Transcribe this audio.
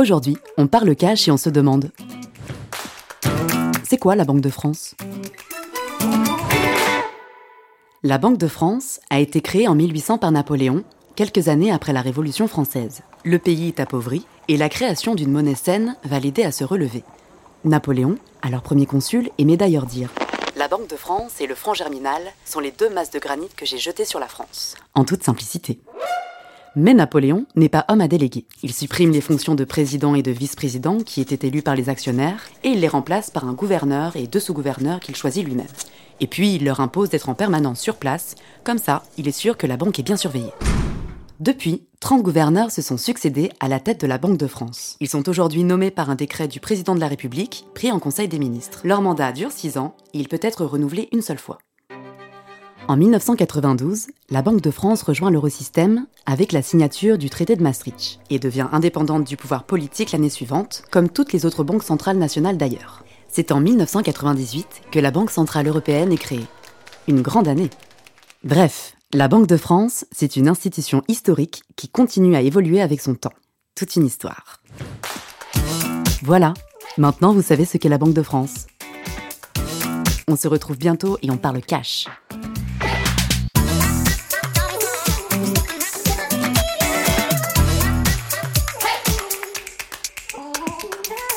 Aujourd'hui, on parle cash et on se demande C'est quoi la Banque de France? La Banque de France a été créée en 1800 par Napoléon, quelques années après la Révolution française. Le pays est appauvri et la création d'une monnaie saine va l'aider à se relever. Napoléon, alors premier consul, aimait d'ailleurs dire La Banque de France et le franc germinal sont les deux masses de granit que j'ai jetées sur la France. En toute simplicité. Mais Napoléon n'est pas homme à déléguer. Il supprime les fonctions de président et de vice-président qui étaient élus par les actionnaires et il les remplace par un gouverneur et deux sous-gouverneurs qu'il choisit lui-même. Et puis il leur impose d'être en permanence sur place, comme ça il est sûr que la banque est bien surveillée. Depuis, 30 gouverneurs se sont succédés à la tête de la Banque de France. Ils sont aujourd'hui nommés par un décret du président de la République, pris en Conseil des ministres. Leur mandat dure 6 ans et il peut être renouvelé une seule fois. En 1992, la Banque de France rejoint l'eurosystème avec la signature du traité de Maastricht et devient indépendante du pouvoir politique l'année suivante, comme toutes les autres banques centrales nationales d'ailleurs. C'est en 1998 que la Banque centrale européenne est créée. Une grande année. Bref, la Banque de France, c'est une institution historique qui continue à évoluer avec son temps. Toute une histoire. Voilà, maintenant vous savez ce qu'est la Banque de France. On se retrouve bientôt et on parle cash. Amen.